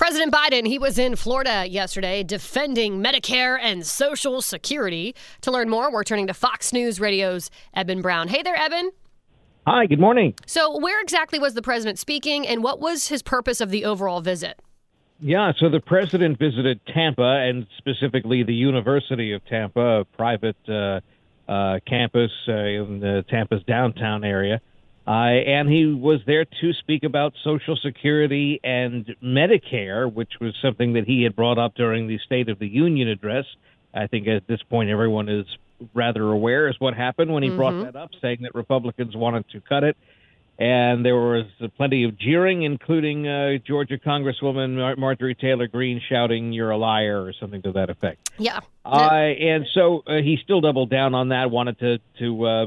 President Biden, he was in Florida yesterday defending Medicare and Social Security. To learn more, we're turning to Fox News Radio's Eben Brown. Hey there, Eben. Hi, good morning. So, where exactly was the president speaking, and what was his purpose of the overall visit? Yeah, so the president visited Tampa and specifically the University of Tampa, a private uh, uh, campus uh, in the Tampa's downtown area. Uh, and he was there to speak about Social Security and Medicare, which was something that he had brought up during the State of the Union address. I think at this point everyone is rather aware as what happened when he mm-hmm. brought that up, saying that Republicans wanted to cut it. And there was plenty of jeering, including uh, Georgia Congresswoman Mar- Marjorie Taylor Greene shouting, You're a liar, or something to that effect. Yeah. Uh, and so uh, he still doubled down on that, wanted to, to uh,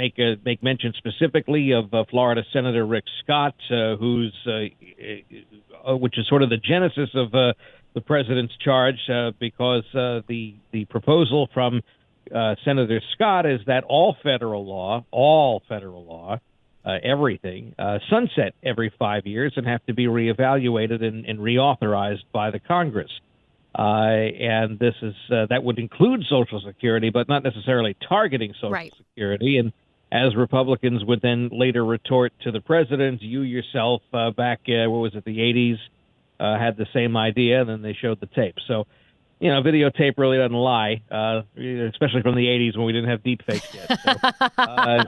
make a, make mention specifically of uh, Florida Senator Rick Scott, uh, who's uh, uh, which is sort of the genesis of uh, the president's charge, uh, because uh, the the proposal from uh, Senator Scott is that all federal law, all federal law, uh, everything, uh, sunset every five years and have to be reevaluated and, and reauthorized by the Congress. Uh, and this is uh, that would include Social Security, but not necessarily targeting Social right. Security. And as Republicans would then later retort to the president, you yourself uh, back uh, what was it the 80s uh, had the same idea, and then they showed the tape. So you know, videotape really doesn't lie, uh, especially from the 80s when we didn't have deepfakes yet. So, uh,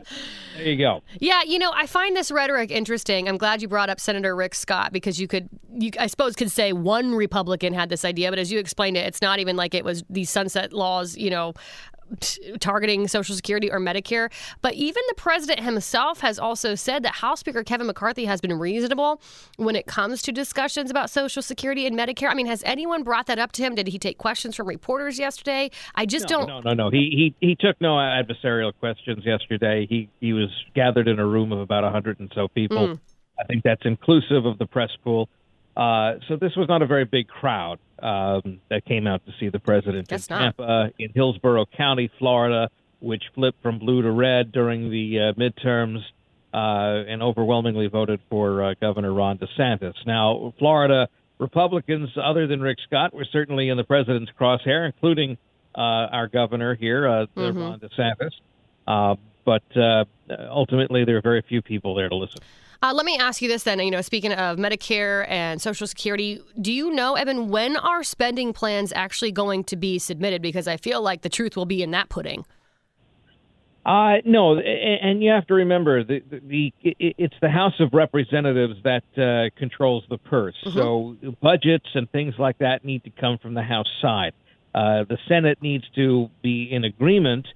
there you go. Yeah, you know, I find this rhetoric interesting. I'm glad you brought up Senator Rick Scott because you could, you, I suppose, could say one Republican had this idea, but as you explained it, it's not even like it was these sunset laws, you know, targeting Social Security or Medicare. But even the president himself has also said that House Speaker Kevin McCarthy has been reasonable when it comes to discussions about Social Security and Medicare. I mean, has anyone brought that up to him? Did he take questions from reporters yesterday? I just no, don't. No, no, no. He he he took no adversarial questions yesterday. He he was gathered in a room of about a hundred and so people. Mm. I think that's inclusive of the press pool. Uh, so this was not a very big crowd um, that came out to see the president Guess in Tampa, not. in Hillsborough County, Florida, which flipped from blue to red during the uh, midterms uh, and overwhelmingly voted for uh, Governor Ron DeSantis. Now, Florida Republicans, other than Rick Scott, were certainly in the president's crosshair, including uh, our governor here, uh, mm-hmm. Ron DeSantis. But uh, ultimately, there are very few people there to listen. Uh, let me ask you this then. You know, speaking of Medicare and Social Security, do you know, Evan, when are spending plans actually going to be submitted? Because I feel like the truth will be in that pudding. Uh, no, and you have to remember the, the, the it's the House of Representatives that uh, controls the purse. Mm-hmm. So budgets and things like that need to come from the House side. Uh, the Senate needs to be in agreement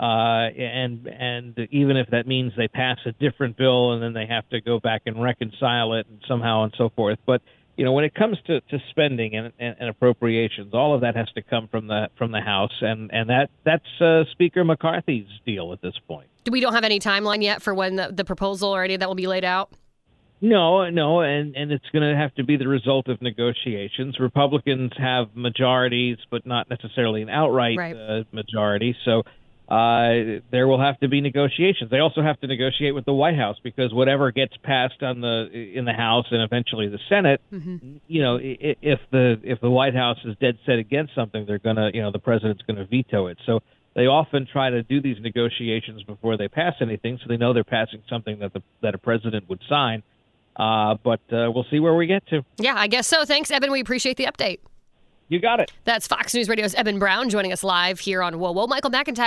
uh, and and even if that means they pass a different bill and then they have to go back and reconcile it and somehow and so forth. But you know, when it comes to, to spending and, and, and appropriations, all of that has to come from the from the House, and and that that's uh, Speaker McCarthy's deal at this point. Do we don't have any timeline yet for when the, the proposal or any of that will be laid out. No, no, and and it's going to have to be the result of negotiations. Republicans have majorities, but not necessarily an outright right. uh, majority. So uh, there will have to be negotiations. They also have to negotiate with the White House because whatever gets passed on the in the House and eventually the Senate, mm-hmm. you know, if the if the White House is dead set against something, they're gonna, you know, the president's gonna veto it. So they often try to do these negotiations before they pass anything, so they know they're passing something that the that a president would sign. Uh, but uh, we'll see where we get to. Yeah, I guess so. Thanks, Eben. We appreciate the update. You got it. That's Fox News Radio's Eben Brown joining us live here on WOWO. Michael McIntyre